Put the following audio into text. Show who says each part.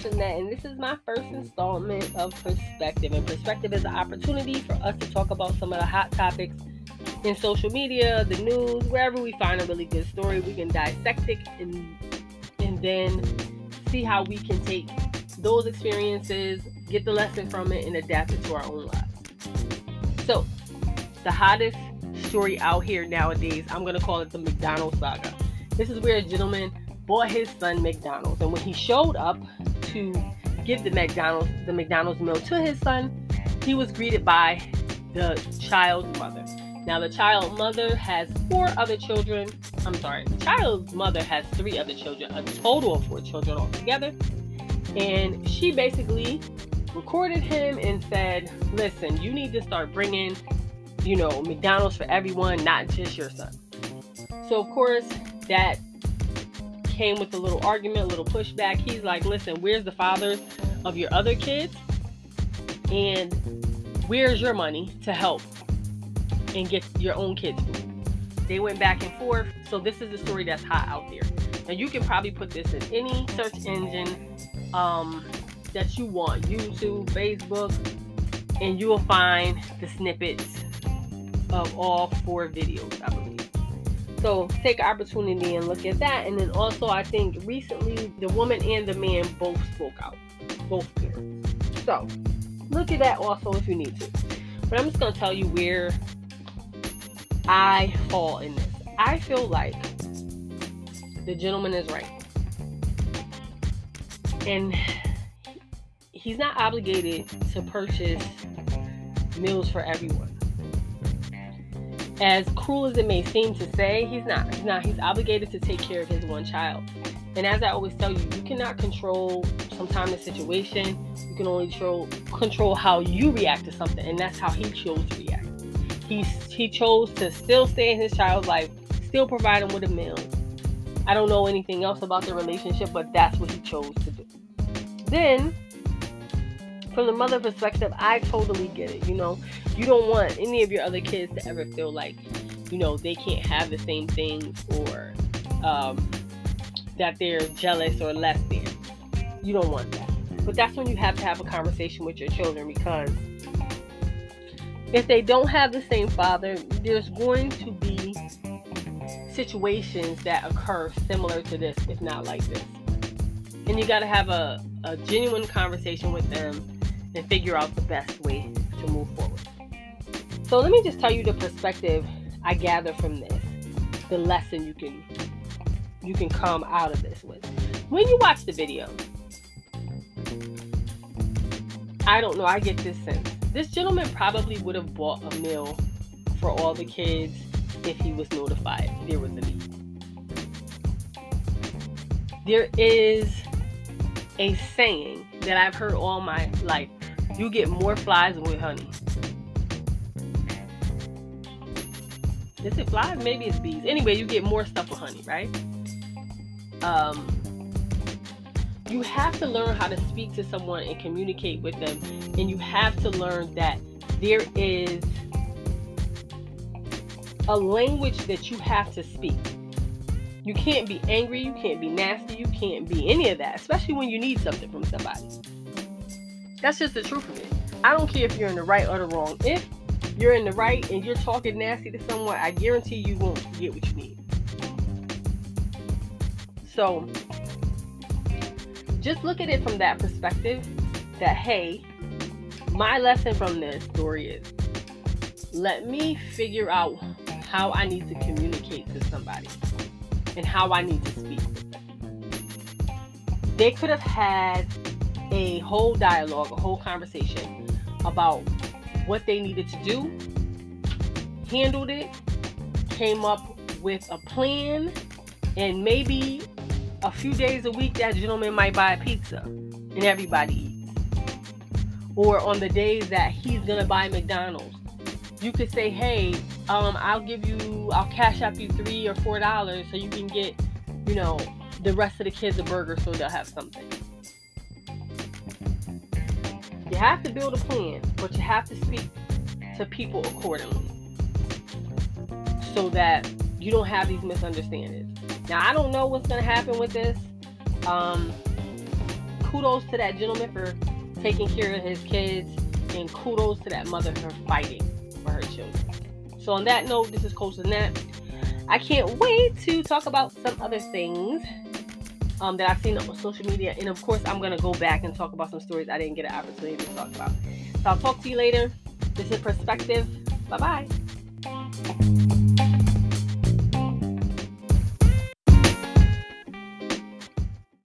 Speaker 1: Shanette, and this is my first installment of Perspective. And Perspective is an opportunity for us to talk about some of the hot topics in social media, the news, wherever we find a really good story, we can dissect it and and then see how we can take those experiences, get the lesson from it, and adapt it to our own lives. So, the hottest story out here nowadays, I'm gonna call it the McDonald's saga. This is where a gentleman bought his son McDonald's, and when he showed up to give the McDonald's the McDonald's meal to his son, he was greeted by the child's mother. Now, the child mother has four other children. I'm sorry, the child's mother has three other children, a total of four children altogether. And she basically recorded him and said, Listen, you need to start bringing, you know, McDonald's for everyone, not just your son. So, of course, that came with a little argument, a little pushback. He's like, Listen, where's the fathers of your other kids? And where's your money to help and get your own kids food. They went back and forth. So this is the story that's hot out there. And you can probably put this in any search engine um, that you want, YouTube, Facebook, and you will find the snippets of all four videos, I believe. So take opportunity and look at that. And then also, I think recently the woman and the man both spoke out, both parents. So look at that also if you need to. But I'm just gonna tell you where I fall in this. I feel like the gentleman is right. And he's not obligated to purchase meals for everyone. As cruel as it may seem to say, he's not. He's not. He's obligated to take care of his one child. And as I always tell you, you cannot control sometimes the situation. You can only control control how you react to something, and that's how he chose to react. He he chose to still stay in his child's life, still provide him with a meal. I don't know anything else about the relationship, but that's what he chose to do. Then, from the mother perspective, I totally get it. You know, you don't want any of your other kids to ever feel like, you know, they can't have the same things or um, that they're jealous or less than. You don't want that. But that's when you have to have a conversation with your children because if they don't have the same father, there's going to be situations that occur similar to this, if not like this. And you got to have a, a genuine conversation with them and figure out the best way to move forward. So let me just tell you the perspective I gather from this, the lesson you can you can come out of this with. When you watch the video, I don't know, I get this sense this gentleman probably would have bought a meal for all the kids if he was notified there was a need. There is a saying that I've heard all my life you get more flies with honey. Is it flies? Maybe it's bees. Anyway, you get more stuff with honey, right? Um, you have to learn how to speak to someone and communicate with them and you have to learn that there is a language that you have to speak you can't be angry you can't be nasty you can't be any of that especially when you need something from somebody that's just the truth of it. I don't care if you're in the right or the wrong. If you're in the right and you're talking nasty to someone i guarantee you won't get what you need. So just look at it from that perspective that, hey, my lesson from this story is let me figure out how I need to communicate to somebody and how I need to speak. They could have had a whole dialogue, a whole conversation about what they needed to do, handled it, came up with a plan, and maybe a few days a week, that gentleman might buy a pizza and everybody eats. Or on the days that he's gonna buy McDonald's, you could say, "Hey, um, I'll give you, I'll Cash App you three or four dollars so you can get, you know, the rest of the kids a burger so they'll have something." You have to build a plan, but you have to speak to people accordingly so that you don't have these misunderstandings. Now I don't know what's gonna happen with this. Um, kudos to that gentleman for taking care of his kids, and kudos to that mother for fighting for her children. So, on that note, this is Coach Lynette. I can't wait to talk about some other things um, that I've seen on social media. And of course, I'm going to go back and talk about some stories I didn't get an opportunity to talk about. So I'll talk to you later. This is Perspective. Bye bye.